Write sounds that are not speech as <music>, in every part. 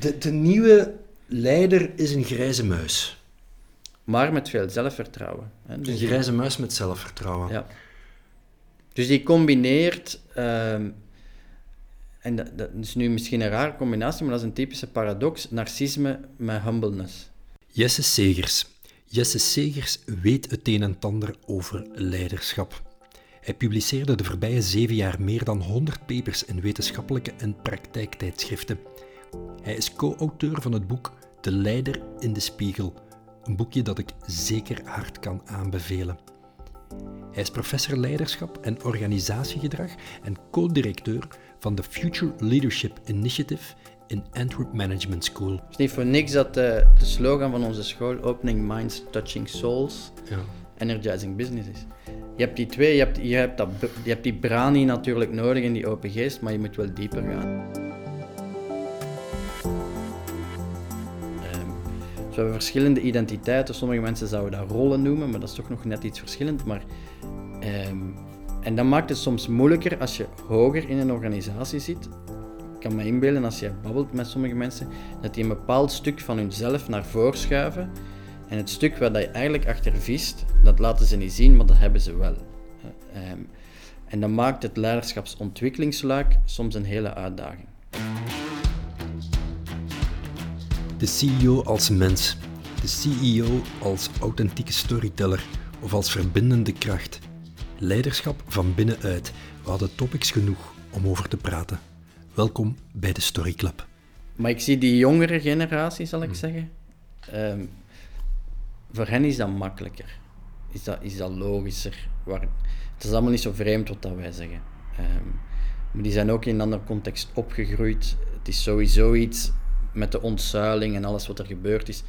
De, de nieuwe leider is een grijze muis. Maar met veel zelfvertrouwen. Hè. Dus Een die- grijze muis met zelfvertrouwen. Ja. Dus die combineert, ehm, en dat, dat is nu misschien een rare combinatie, maar dat is een typische paradox, narcisme met humbleness. Jesse Segers. Jesse Segers weet het een en ander over leiderschap. Hij publiceerde de voorbije zeven jaar meer dan 100 papers in wetenschappelijke en praktijktijdschriften. Hij is co-auteur van het boek De Leider in de Spiegel, een boekje dat ik zeker hard kan aanbevelen. Hij is professor leiderschap en organisatiegedrag en co-directeur van de Future Leadership Initiative in Antwerp Management School. Het is niet voor niks dat de, de slogan van onze school, Opening Minds, Touching Souls, Ja. Energizing Business is. Je hebt die twee, je hebt, je hebt, dat, je hebt die brani natuurlijk nodig in die open geest, maar je moet wel dieper gaan. We hebben verschillende identiteiten. Sommige mensen zouden dat rollen noemen, maar dat is toch nog net iets verschillend. Maar, ehm, en dat maakt het soms moeilijker als je hoger in een organisatie zit. Ik kan me inbeelden als je babbelt met sommige mensen, dat die een bepaald stuk van hunzelf naar voren schuiven. En het stuk waar dat je eigenlijk achter viest, dat laten ze niet zien, maar dat hebben ze wel. Eh, ehm, en dat maakt het leiderschapsontwikkelingsluik soms een hele uitdaging. De CEO als mens, de CEO als authentieke storyteller of als verbindende kracht. Leiderschap van binnenuit. We hadden topics genoeg om over te praten. Welkom bij de Story Club. Maar ik zie die jongere generatie, zal ik zeggen. ehm, voor hen is dat makkelijker. Is dat, is dat logischer. Waar, het is allemaal niet zo vreemd wat dat wij zeggen. Ehm, maar die zijn ook in een andere context opgegroeid. Het is sowieso iets met de ontzuiling en alles wat er gebeurd is.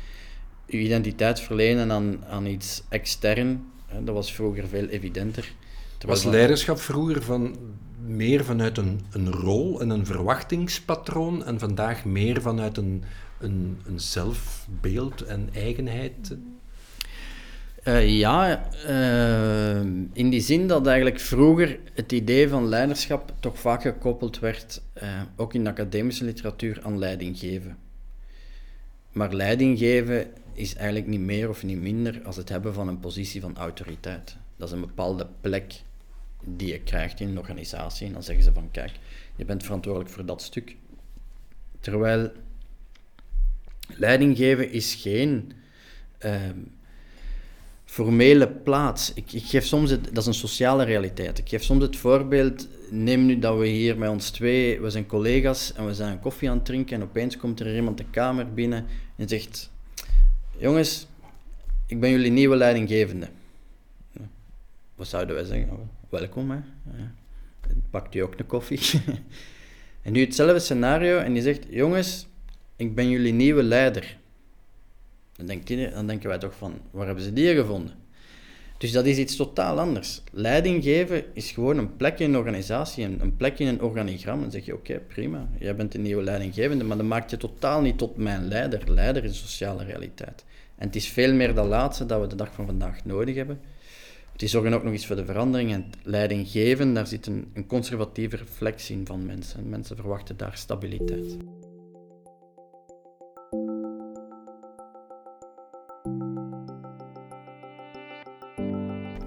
Je identiteit verlenen aan, aan iets extern, hè, dat was vroeger veel evidenter. Was leiderschap vroeger van, meer vanuit een, een rol en een verwachtingspatroon en vandaag meer vanuit een, een, een zelfbeeld en eigenheid? Eh, ja, eh, in die zin dat eigenlijk vroeger het idee van leiderschap toch vaak gekoppeld werd, eh, ook in de academische literatuur, aan leiding geven. Maar leiding geven is eigenlijk niet meer of niet minder als het hebben van een positie van autoriteit. Dat is een bepaalde plek die je krijgt in een organisatie. En dan zeggen ze van, kijk, je bent verantwoordelijk voor dat stuk. Terwijl leiding geven is geen... ehm, formele plaats. Ik, ik geef soms het, dat is een sociale realiteit. Ik geef soms het voorbeeld, neem nu dat we hier met ons twee, we zijn collega's en we zijn koffie aan het drinken en opeens komt er iemand de kamer binnen en zegt, jongens, ik ben jullie nieuwe leidinggevende. Wat zouden wij zeggen? Oh, welkom, hè. Pakt u ook een koffie? <laughs> en nu hetzelfde scenario en die zegt, jongens, ik ben jullie nieuwe leider. Dan, denk je, dan denken wij toch van, waar hebben ze die gevonden? Dus dat is iets totaal anders. Leiding geven is gewoon een plek in een organisatie, een, plek in een organigram. Dan zeg je, oké, prima, jij bent de nieuwe leidinggevende, maar dat maakt je totaal niet tot mijn leider. Leider is sociale realiteit. En het is veel meer dat laatste dat we de dag van vandaag nodig hebben. Die zorgen ook nog eens voor de verandering. En leiding geven, daar zit een, een conservatieve reflex in van mensen. Mensen verwachten daar stabiliteit.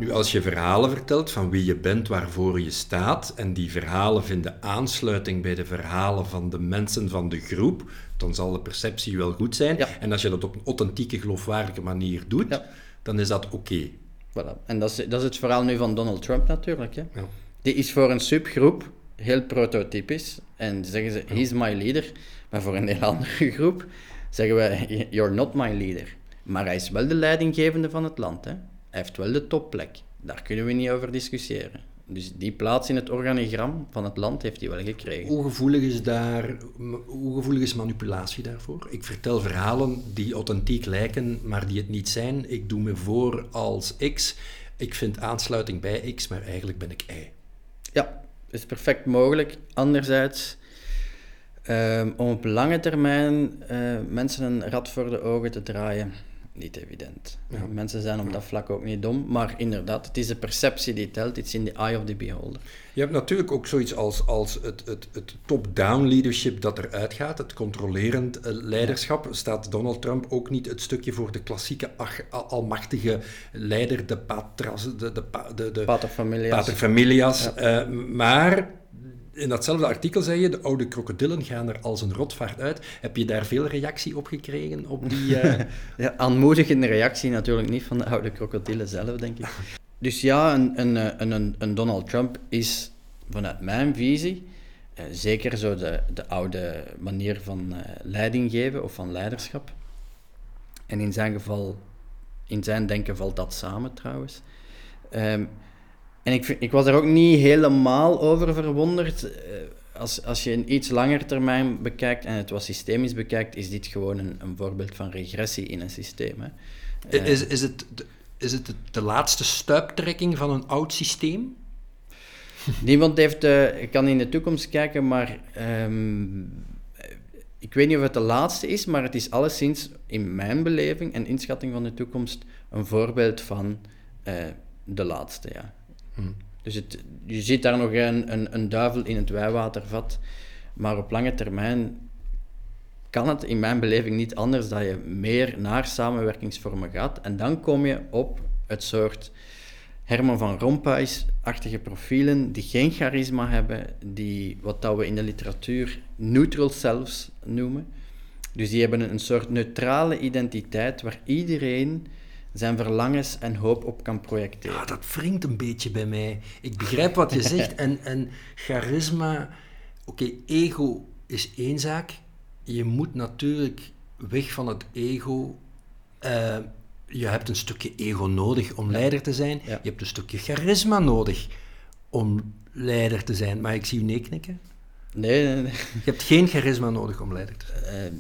Nu, als je verhalen vertelt van wie je bent, waarvoor je staat, en die verhalen vinden aansluiting bij de verhalen van de mensen van de groep, dan zal de perceptie wel goed zijn. Ja. En als je dat op een authentieke, geloofwaardige manier doet, Ja. dan is dat oké. Voilà. En dat is, dat is het verhaal nu van Donald Trump natuurlijk. Hè. Ja. Die is voor een subgroep heel prototypisch. En zeggen ze, he's my leader. Maar voor een heel andere groep zeggen wij, you're not my leader. Maar hij is wel de leidinggevende van het land. Hè. Hij heeft wel de topplek. Daar kunnen we niet over discussiëren. Dus die plaats in het organigram van het land heeft hij wel gekregen. Hoe gevoelig is, daar, hoe gevoelig is manipulatie daarvoor? Ik vertel verhalen die authentiek lijken, maar die het niet zijn. Ik doe me voor als X. Ik vind aansluiting bij X, maar eigenlijk ben ik Y. Ja, dat is perfect mogelijk. Anderzijds, ehm, om op lange termijn eh, mensen een rad voor de ogen te draaien, niet evident. Mensen zijn op dat vlak ook niet dom, maar inderdaad, het is de perceptie die telt, it's in the eye of the beholder. Je hebt natuurlijk ook zoiets als, als het, het, het top-down leadership dat eruit gaat, het controlerend eh, leiderschap. Staat Donald Trump ook niet het stukje voor de klassieke ach, almachtige leider, de patras, de, de, de, de paterfamilias. paterfamilias. Uh, maar in datzelfde artikel zei je, de oude krokodillen gaan er als een rotvaart uit. Heb je daar veel reactie op gekregen? Op die, uh... <laughs> ja, aanmoedigende reactie natuurlijk niet van de oude krokodillen zelf, denk ik. Dus ja, een, een, een, een Donald Trump is vanuit mijn visie, uh, zeker zo de, de oude manier van leiding geven of van leiderschap. En in zijn geval, in zijn denken valt dat samen trouwens. Um, en ik, ik was er ook niet helemaal over verwonderd. Eh, als, als je een iets langer termijn bekijkt en het wat systemisch bekijkt, is dit gewoon een, een voorbeeld van regressie in een systeem. Hè. Is, is, het, is het de laatste stuiptrekking van een oud systeem? <laughs> Niemand heeft, uh, kan in de toekomst kijken, maar um, ik weet niet of het de laatste is, maar het is alleszins in mijn beleving en inschatting van de toekomst een voorbeeld van uh, de laatste. Ja. Dus het, je ziet daar nog een, een, een duivel in het wijwatervat, maar op lange termijn kan het in mijn beleving niet anders dat je meer naar samenwerkingsvormen gaat. En dan kom je op het soort Herman van Rompuy-achtige profielen die geen charisma hebben, die wat dat we in de literatuur neutral selves noemen. Dus die hebben een soort neutrale identiteit waar iedereen zijn verlangens en hoop op kan projecteren. Ja, dat wringt een beetje bij mij. Ik begrijp wat je zegt <laughs> en, en charisma... Oké, ego is één zaak. Je moet natuurlijk weg van het ego. Uh, je hebt een stukje ego nodig om leider te zijn. Je hebt een stukje charisma nodig om leider te zijn. Maar ik zie u nee knikken. Nee, nee, nee. Je hebt geen charisma nodig om leider te zijn. Uh,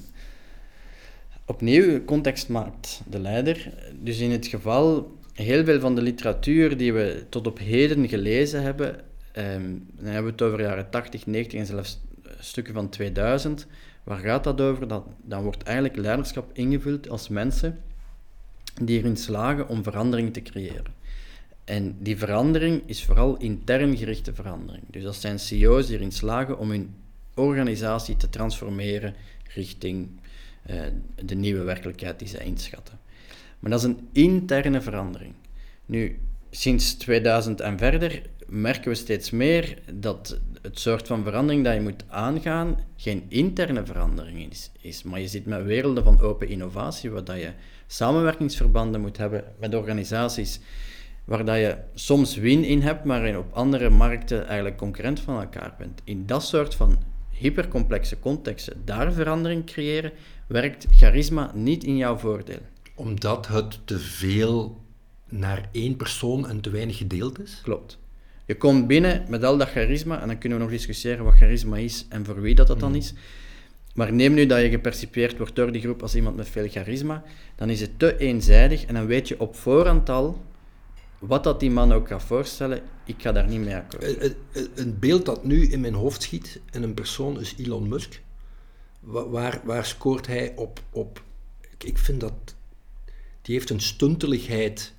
opnieuw, context maakt de leider. Dus in het geval, heel veel van de literatuur die we tot op heden gelezen hebben, um, dan hebben we het over jaren 80, 90 en zelfs stukken van 2000. Waar gaat dat over? Dat, dan wordt eigenlijk leiderschap ingevuld als mensen die erin slagen om verandering te creëren. En die verandering is vooral intern gerichte verandering. Dus dat zijn CEO's die erin slagen om hun organisatie te transformeren richting de nieuwe werkelijkheid die zij inschatten. Maar dat is een interne verandering. Nu, sinds 2000 en verder merken we steeds meer dat het soort van verandering dat je moet aangaan geen interne verandering is, is maar je zit met werelden van open innovatie, waar dat je samenwerkingsverbanden moet hebben met organisaties waar dat je soms win in hebt, maar op andere markten eigenlijk concurrent van elkaar bent. In dat soort van hypercomplexe contexten daar verandering creëren, werkt charisma niet in jouw voordeel. Omdat het te veel naar één persoon en te weinig gedeeld is? Klopt. Je komt binnen met al dat charisma en dan kunnen we nog discussiëren wat charisma is en voor wie dat, dat dan hmm. is. Maar neem nu dat je gepercipieerd wordt door die groep als iemand met veel charisma, dan is het te eenzijdig en dan weet je op voorhand al wat dat die man ook gaat voorstellen, ik ga daar niet mee akkoord. Een beeld dat nu in mijn hoofd schiet en een persoon is Elon Musk. Waar, waar scoort hij op? op ik vind dat... Die heeft een stunteligheid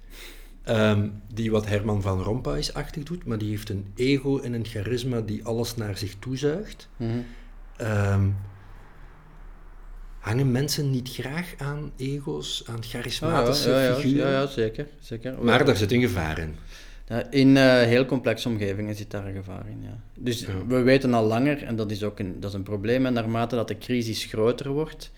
ehm, die wat Herman van Rompuy-achtig doet, maar die heeft een ego en een charisma die alles naar zich toezuigt. Mm hangen mensen niet graag aan ego's, aan charismatische ja, ja, figuren? Ja, ja, zeker, zeker. Maar daar zit een gevaar in. In uh, heel complexe omgevingen zit daar een gevaar in, ja. Dus we weten al langer, en dat is ook een, dat is een probleem, en naarmate dat de crisis groter wordt,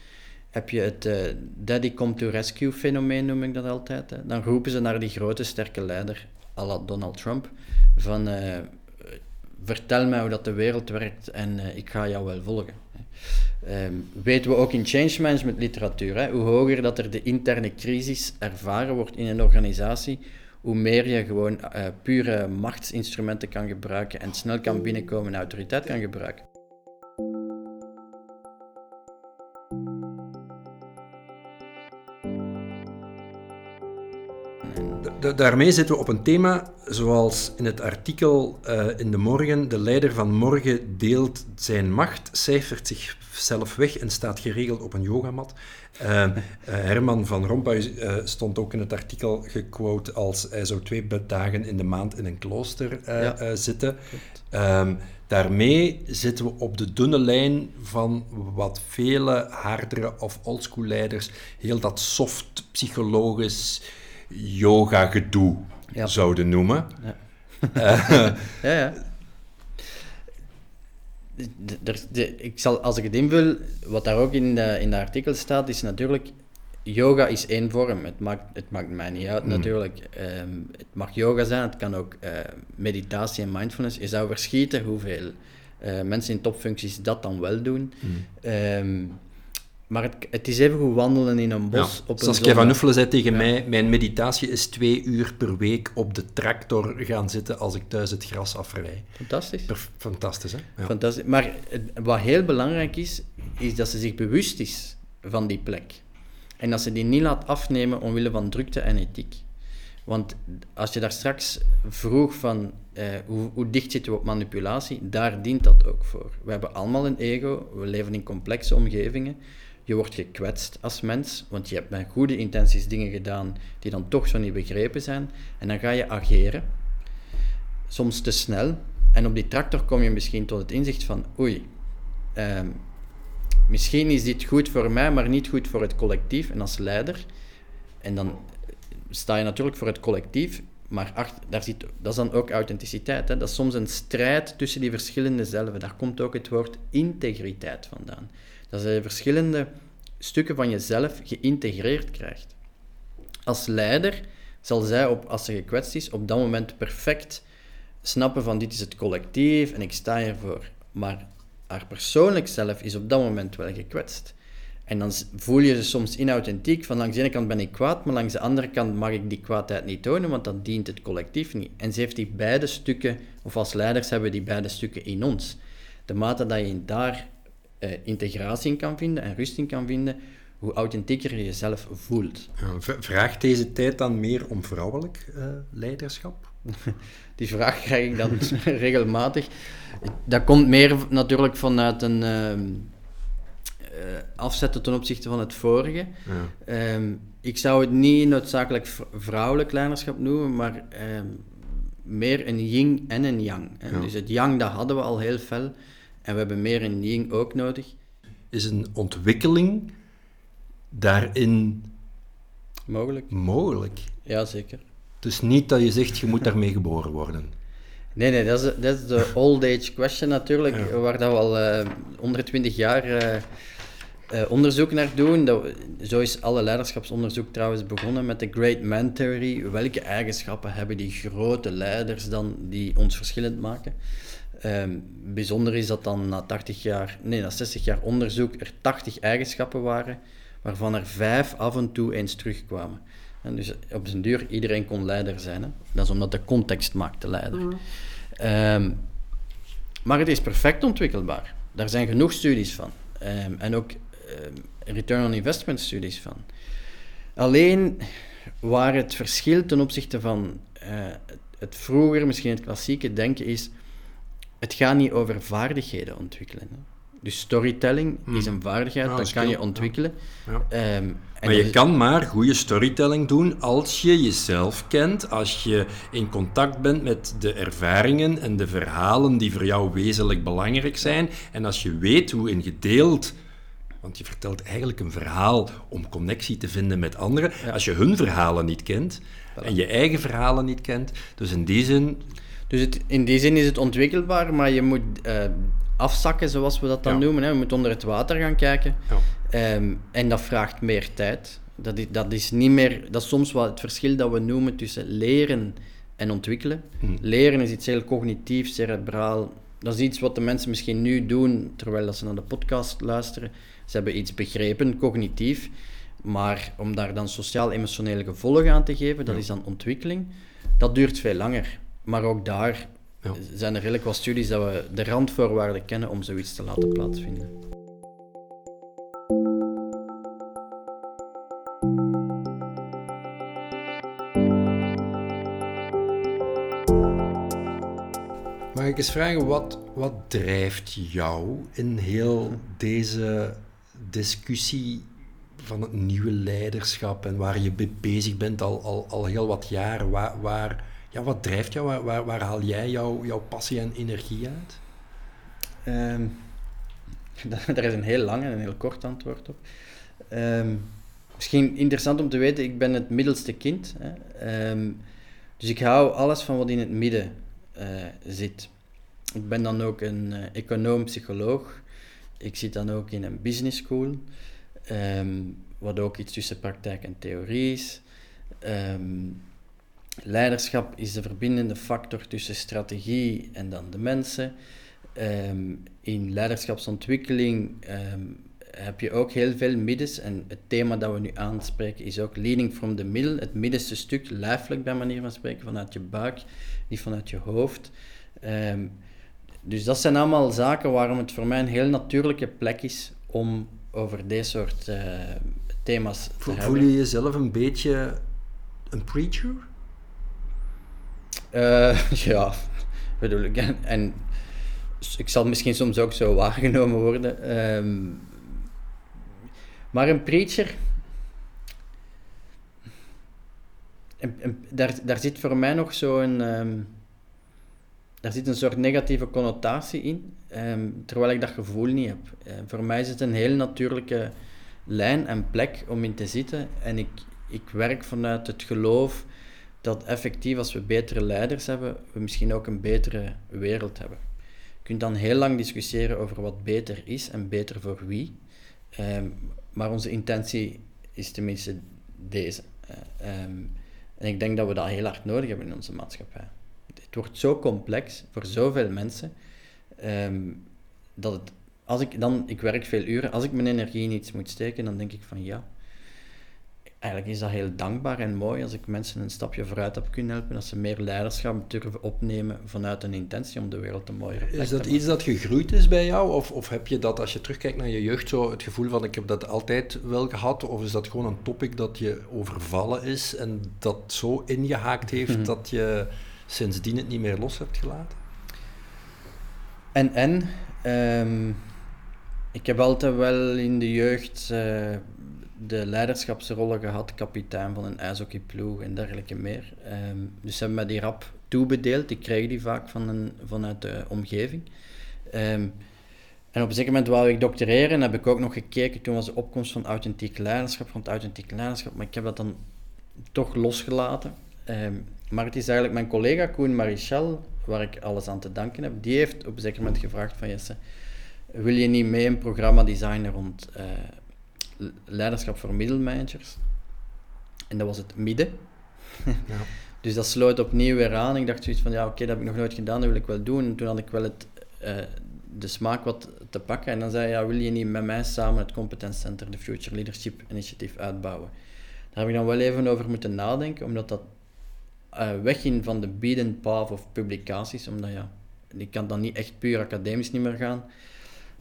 heb je het uh, daddy come to rescue fenomeen, noem ik dat altijd. Hè. Dan roepen ze naar die grote, sterke leider, à la Donald Trump, van uh, vertel mij hoe dat de wereld werkt en ik ga jou wel volgen. Um, weten we ook in change management literatuur, hè, hoe hoger dat er de interne crisis ervaren wordt in een organisatie, hoe meer je gewoon uh, pure machtsinstrumenten kan gebruiken en snel kan binnenkomen en autoriteit kan gebruiken. Daarmee zitten we op een thema zoals in het artikel uh, in de morgen. De leider van morgen deelt zijn macht, cijfert zichzelf weg en staat geregeld op een yogamat. Uh, Herman van Rompuy stond ook in het artikel gequote als hij zou twee dagen in de maand in een klooster ja. zitten. Um, Daarmee zitten we op de dunne lijn van wat vele hardere of oldschool leiders heel dat soft psychologisch yoga gedoe zouden noemen. Ja. Uh, <laughs> ja, ja. De, ik zal, als ik het invul, wat daar ook in de, in de artikel staat, is natuurlijk yoga is één vorm. Het maakt, het maakt mij niet uit, hmm. natuurlijk. Ehm, het mag yoga zijn, het kan ook uh, meditatie en mindfulness. Je zou verschieten hoeveel uh, mensen in topfuncties dat dan wel doen. Hmm. Ehm, maar het, het, is even goed wandelen in een bos. Ja. Op een Saskia van Uffelen zei tegen mij, mijn meditatie is twee uur per week op de tractor gaan zitten als ik thuis het gras afrij. Fantastisch. fantastisch, hè? Ja. Fantastisch. Maar wat heel belangrijk is, is dat ze zich bewust is van die plek. En dat ze die niet laat afnemen omwille van drukte en ethiek. Want als je daar straks vroeg van eh, hoe, hoe, dicht zitten we op manipulatie, daar dient dat ook voor. We hebben allemaal een ego, we leven in complexe omgevingen. Je wordt gekwetst als mens, want je hebt met goede intenties dingen gedaan die dan toch zo niet begrepen zijn. En dan ga je ageren, soms te snel. En op die tractor kom je misschien tot het inzicht van, oei, ehm, misschien is dit goed voor mij, maar niet goed voor het collectief en als leider. En dan sta je natuurlijk voor het collectief, maar achter, daar zit, dat is dan ook authenticiteit. Hè? Dat is soms een strijd tussen die verschillende zelven. Daar komt ook het woord integriteit vandaan. Dat je verschillende stukken van jezelf geïntegreerd krijgt. Als leider zal zij, op, als ze gekwetst is, op dat moment perfect snappen van dit is het collectief en ik sta hiervoor. Maar haar persoonlijk zelf is op dat moment wel gekwetst. En dan voel je je soms inauthentiek. Van langs de ene kant ben ik kwaad, maar langs de andere kant mag ik die kwaadheid niet tonen, want dat dient het collectief niet. En ze heeft die beide stukken, of als leiders hebben die beide stukken in ons. De mate dat je daar uh, integratie in kan vinden en rust in kan vinden, hoe authentieker je jezelf voelt. vraagt deze tijd dan meer om vrouwelijk uh, leiderschap? <laughs> Die vraag krijg ik dan <laughs> regelmatig. Dat komt meer natuurlijk vanuit een uh, afzetten ten opzichte van het vorige. Ja. Ehm, ik zou het niet noodzakelijk vrouwelijk leiderschap noemen, maar ehm, meer een yin en een yang. Dus het yang, dat hadden we al heel fel. En we hebben meer een yin ook nodig. Is een ontwikkeling daarin mogelijk? Mogelijk. Ja, zeker. Dus niet dat je zegt, je moet daarmee geboren worden. Nee, nee, dat is, dat is de old age question natuurlijk, waar dat we al uh, eh, 120 jaar uh, uh, onderzoek naar doen. Dat, zo is alle leiderschapsonderzoek trouwens begonnen met de Great Man Theory. Welke eigenschappen hebben die grote leiders dan die ons verschillend maken? Um, bijzonder is dat dan na 80 jaar, nee, na 60 jaar onderzoek er 80 eigenschappen waren, waarvan er vijf af en toe eens terugkwamen. En dus op zijn duur, iedereen kon leider zijn. Hè? Dat is omdat de context maakte leider. Mm. Ehm, maar het is perfect ontwikkelbaar. Daar zijn genoeg studies van. Um, en ook return on investment studies van. Alleen waar het verschil ten opzichte van uh, het vroeger, misschien het klassieke denken is, het gaat niet over vaardigheden ontwikkelen. Hè? Dus storytelling is hmm. een vaardigheid, dat kan je ontwikkelen. Ehm, maar je kan maar goede storytelling doen als je jezelf kent, als je in contact bent met de ervaringen en de verhalen die voor jou wezenlijk belangrijk zijn. En als je weet hoe een gedeeld want je vertelt eigenlijk een verhaal om connectie te vinden met anderen. Als je hun verhalen niet kent en je eigen verhalen niet kent. Dus in die zin. Dus het, in die zin is het ontwikkelbaar, maar je moet uh, afzakken, zoals we dat dan noemen. Hè. We moeten onder het water gaan kijken. Ja. Ehm, en dat vraagt meer tijd. Dat is, dat is niet meer, dat is soms wel het verschil dat we noemen tussen leren en ontwikkelen. Hmm. Leren is iets heel cognitief, cerebraal. Dat is iets wat de mensen misschien nu doen terwijl ze naar de podcast luisteren. Ze hebben iets begrepen, cognitief. Maar om daar dan sociaal-emotionele gevolgen aan te geven, dat is dan ontwikkeling. Dat duurt veel langer. Maar ook daar ja. zijn er redelijk wat studies dat we de randvoorwaarden kennen om zoiets te laten plaatsvinden. Mag ik eens vragen, wat, wat drijft jou in heel deze discussie van het nieuwe leiderschap en waar je mee bezig bent al, al, al heel wat jaren? Waar, waar, ja, wat drijft jou? Waar, waar, haal jij jou, jouw passie en energie uit? <laughs> Um, daar is een heel lang en een heel kort antwoord op. Um, misschien interessant om te weten, ik ben het middelste kind. Hè. Um, dus ik hou alles van wat in het midden uh, zit. Ik ben dan ook een uh, econoom-psycholoog. Ik zit dan ook in een business school, wat ook iets tussen praktijk en theorie is. Um, leiderschap is de verbindende factor tussen strategie en dan de mensen. Um, in leiderschapsontwikkeling heb je ook heel veel middens. En het thema dat we nu aanspreken is ook leading from the middle. Het middenste stuk, lijfelijk bij manier van spreken, vanuit je buik, niet vanuit je hoofd. Um, dus dat zijn allemaal zaken waarom het voor mij een heel natuurlijke plek is om over deze soort uh, thema's te Voel, hebben. Voel je jezelf een beetje een preacher? Uh, <laughs> ja, bedoel ik. En, ik zal misschien soms ook zo waargenomen worden. Um, maar een preacher, daar, daar zit voor mij nog zo'n. Um, daar zit een soort negatieve connotatie in, um, terwijl ik dat gevoel niet heb. Uh, voor mij is het een heel natuurlijke lijn en plek om in te zitten. En ik, ik werk vanuit het geloof dat effectief, als we betere leiders hebben, we misschien ook een betere wereld hebben. Je kunt dan heel lang discussiëren over wat beter is en beter voor wie. Um, maar onze intentie is tenminste deze. Uh, um, en ik denk dat we dat heel hard nodig hebben in onze maatschappij. Het wordt zo complex voor zoveel mensen, um, dat het, als ik dan, ik werk veel uren, als ik mijn energie in iets moet steken, dan denk ik van ja, eigenlijk is dat heel dankbaar en mooi als ik mensen een stapje vooruit heb kunnen helpen, dat ze meer leiderschap durven opnemen vanuit een intentie om de wereld een mooier Is dat iets dat gegroeid is bij jou? Of, of heb je dat, als je terugkijkt naar je jeugd, zo het gevoel van ik heb dat altijd wel gehad? Of is dat gewoon een topic dat je overvallen is en dat zo ingehaakt heeft Mhm. dat je sindsdien het niet meer los hebt gelaten? En, en, um, ik heb altijd wel in de jeugd uh, de leiderschapsrollen gehad, kapitein van een ijshockeyploeg en dergelijke meer. Um, dus ze hebben mij die rap toebedeeld. Ik kreeg die vaak van een, vanuit de omgeving. Um, en op een zeker moment wou ik doctoreren en heb ik ook nog gekeken, toen was de opkomst van authentiek leiderschap, het authentiek leiderschap, maar ik heb dat dan toch losgelaten. Um, maar het is eigenlijk mijn collega Koen Marichal, waar ik alles aan te danken heb, die heeft op een zeker moment gevraagd van Jesse, wil je niet mee een programma designen rond uh, leiderschap voor middelmanagers? En dat was het midden. <laughs> Ja. dus dat sloot opnieuw weer aan. Ik dacht zoiets van, ja oké, okay, dat heb ik nog nooit gedaan, dat wil ik wel doen. En toen had ik wel het, uh, de smaak wat te pakken. En dan zei hij, ja, wil je niet met mij samen het Competence Center, de Future Leadership Initiative, uitbouwen? Daar heb ik dan wel even over moeten nadenken, omdat dat uh, wegging van de beaten path of publicaties, omdat ja, ik kan dan niet echt puur academisch niet meer gaan.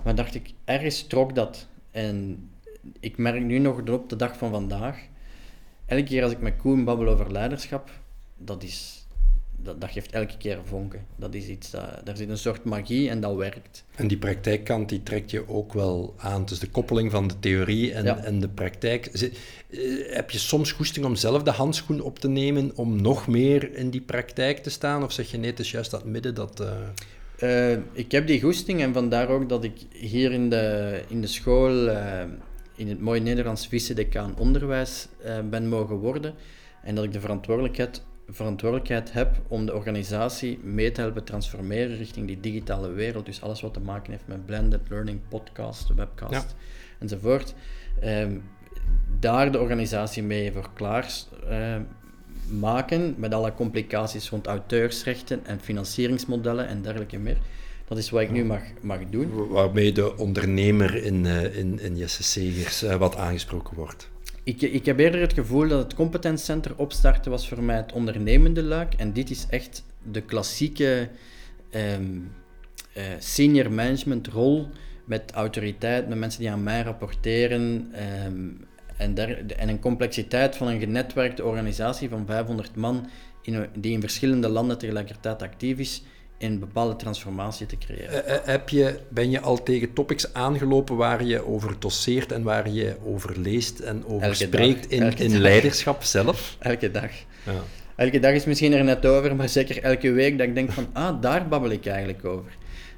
Maar dacht ik, ergens trok dat. En ik merk nu nog op de dag van vandaag, elke keer als ik met Koen babbel over leiderschap, dat, is, dat, dat geeft elke keer vonken. Dat is iets, daar zit een soort magie en dat werkt. En die praktijkkant die trekt je ook wel aan. Dus de koppeling van de theorie en, Ja. en de praktijk. Zit- eh, heb je soms goesting om zelf de handschoen op te nemen om nog meer in die praktijk te staan? Of zeg je nee, het is juist dat midden dat... eh, Eh, ik heb die goesting en vandaar ook dat ik hier in de, in de school, in het mooie Nederlands, vice-decaan onderwijs eh, ben mogen worden. En dat ik de verantwoordelijkheid, verantwoordelijkheid heb om de organisatie mee te helpen transformeren richting die digitale wereld. Dus alles wat te maken heeft met blended learning, podcast, webcast Ja. enzovoort. Ehm, daar de organisatie mee voor klaar eh, maken, met alle complicaties rond auteursrechten en financieringsmodellen en dergelijke meer. Dat is wat ik nu mag, mag doen. waarmee de ondernemer in, eh, in, in Jesse Segers eh, wat aangesproken wordt. Ik, ik heb eerder het gevoel dat het Competence Center opstarten was voor mij het ondernemende luik. En dit is echt de klassieke ehm, eh, senior management rol met autoriteit, met mensen die aan mij rapporteren. ehm, en, der, en een complexiteit van een genetwerkte organisatie van 500 man in, die in verschillende landen tegelijkertijd actief is, een bepaalde transformatie te creëren. Eh, eh, heb je, ben je al tegen topics aangelopen waar je over doseert en waar je over leest en over Elke spreekt dag, in, in dag. leiderschap zelf? Elke dag. Ja. Elke dag is misschien er net over, maar zeker elke week dat ik denk van, ah, daar babbel ik eigenlijk over.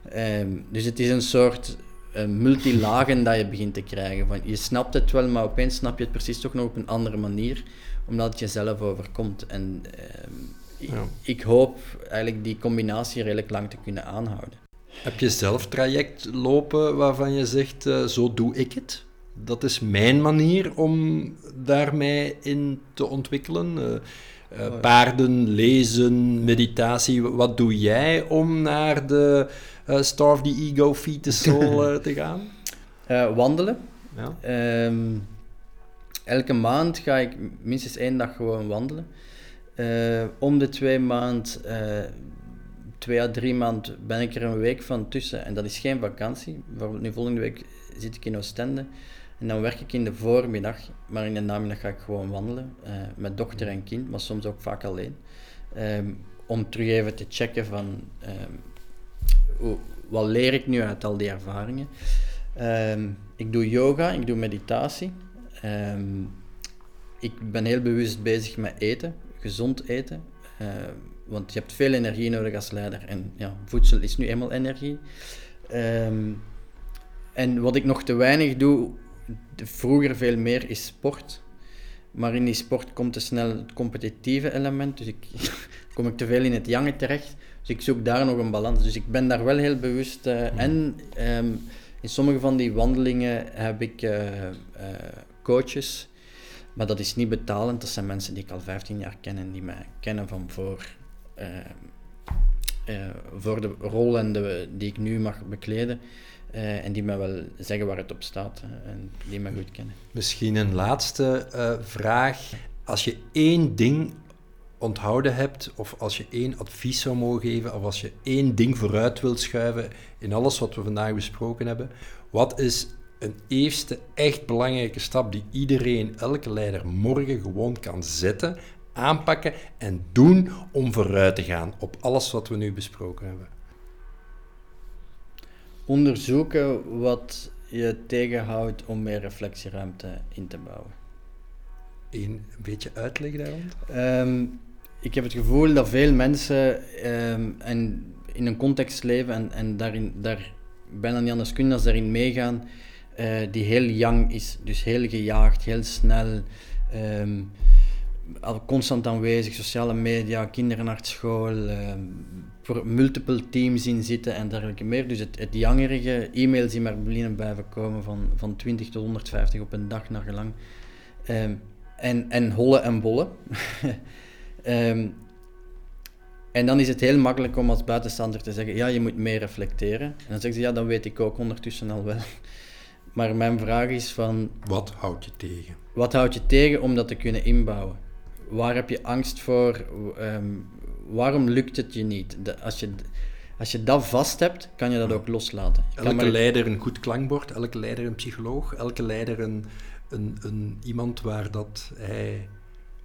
Ehm, dus het is een soort eh, multilagen dat je begint te krijgen. Van, je snapt het wel, maar opeens snap je het precies toch nog op een andere manier, omdat het jezelf overkomt. En ehm, Ja. ik hoop eigenlijk die combinatie redelijk lang te kunnen aanhouden. Heb je zelf traject lopen waarvan je zegt, eh, zo doe ik het? Dat is mijn manier om daar mij in te ontwikkelen. Eh, eh, paarden, lezen, meditatie. Wat doe jij om naar de eh, Starve the Ego, Feed the Soul <laughs> te gaan? Eh, wandelen. Ja. Ehm, elke maand ga ik minstens één dag gewoon wandelen. Eh, om de twee maand, eh, twee à drie maand ben ik er een week van tussen. En dat is geen vakantie. Bijvoorbeeld nu volgende week zit ik in Oostende. En dan werk ik in de voormiddag, maar in de namiddag ga ik gewoon wandelen. eh, met dochter en kind, maar soms ook vaak alleen. Ehm, om terug even te checken van... ehm, wat leer ik nu uit al die ervaringen? Ehm, ik doe yoga, ik doe meditatie. Ik ben heel bewust bezig met eten, gezond eten. Eh, want je hebt veel energie nodig als leider. En ja, voedsel is nu eenmaal energie. Ehm, en wat ik nog te weinig doe, vroeger veel meer, is sport. Maar in die sport komt te snel het competitieve element. Dus ik <laughs> kom ik te veel in het jangen terecht. Dus ik zoek daar nog een balans. Dus ik ben daar wel heel bewust. eh, En ehm, in sommige van die wandelingen heb ik eh, coaches. Maar dat is niet betalend. Dat zijn mensen die ik al 15 jaar ken en die mij kennen van voor, eh, eh, voor de rol en de, die ik nu mag bekleden. Eh, en die mij wel zeggen waar het op staat en die mij goed kennen. Misschien een laatste vraag. Als je één ding onthouden hebt, of als je één advies zou mogen geven, of als je één ding vooruit wilt schuiven in alles wat we vandaag besproken hebben, wat is een eerste echt belangrijke stap die iedereen, elke leider, morgen gewoon kan zetten, aanpakken en doen om vooruit te gaan op alles wat we nu besproken hebben? Onderzoeken wat je tegenhoudt om meer reflectieruimte in te bouwen. Eén beetje uitleg daar rond? Ehm, ik heb het gevoel dat veel mensen ehm, en in een context leven en, en daarin, daar bijna niet anders kunnen dan daarin meegaan, eh, die heel young is. Dus heel gejaagd, heel snel, ehm, al constant aanwezig, sociale media, kinderen naar school, ehm, voor multiple teams in zitten en dergelijke meer. Dus het, het jangerige, e-mails die maar binnen blijven komen van, van 20 tot 150 op een dag naar gelang. Ehm, en, en hollen en bollen. <laughs> En dan is het heel makkelijk om als buitenstaander te zeggen, ja, je moet meer reflecteren. En dan zeggen ze, ja, dat weet ik ook ondertussen al wel. Maar mijn vraag is van, Wat houd je tegen? wat houd je tegen om dat te kunnen inbouwen? Waar heb je angst voor? Ehm, waarom lukt het je niet? De- als, je, als je dat vast hebt, kan je dat ook loslaten. Je Elke maar- leider een goed klankbord, elke leider een psycholoog, elke leider een, een, een, iemand waar dat hij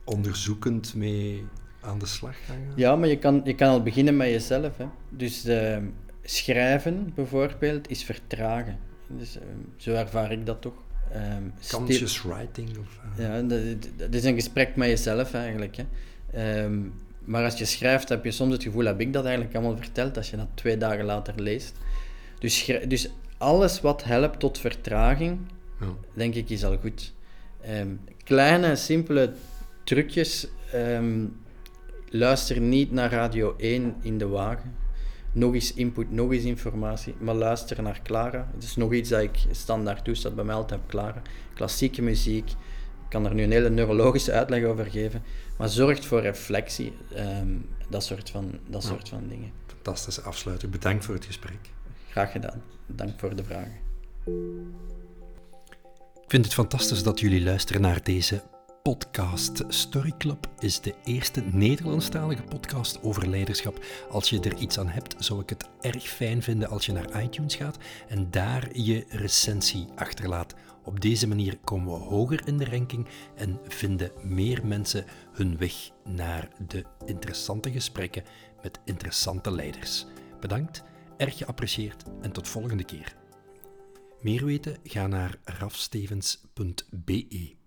onderzoekend mee aan de slag kan gaan. Ja, maar je kan, je kan al beginnen met jezelf. Hè. Dus ehm, schrijven bijvoorbeeld is vertragen. Dus, ehm, zo ervaar ik dat toch. Ehm, stil- Conscious writing. Of, eh, Ja, dat is een gesprek met jezelf eigenlijk. Hè. Ehm, maar als je schrijft, heb je soms het gevoel, heb ik dat eigenlijk allemaal verteld, als je dat twee dagen later leest. Dus, dus alles wat helpt tot vertraging, ja. denk ik, is al goed. Ehm, kleine, simpele trucjes. luister niet naar Radio 1 in de wagen. Nog eens input, nog eens informatie. Maar luister naar Clara. Het is nog iets dat ik standaard doe, staat bij mij altijd op Clara. Klassieke muziek. Ik kan er nu een hele neurologische uitleg over geven. Maar zorgt voor reflectie. ehm, dat soort van, dat Ja. soort van dingen. Fantastische afsluiter. Bedankt voor het gesprek. Graag gedaan. Dank voor de vragen. Ik vind het fantastisch dat jullie luisteren naar deze podcast. Story Club is de eerste Nederlandstalige podcast over leiderschap. Als je er iets aan hebt, zou ik het erg fijn vinden als je naar iTunes gaat en daar je recensie achterlaat. Op deze manier komen we hoger in de ranking en vinden meer mensen hun weg naar de interessante gesprekken met interessante leiders. Bedankt, erg geapprecieerd en tot volgende keer. Meer weten? Ga naar rafstevens.be.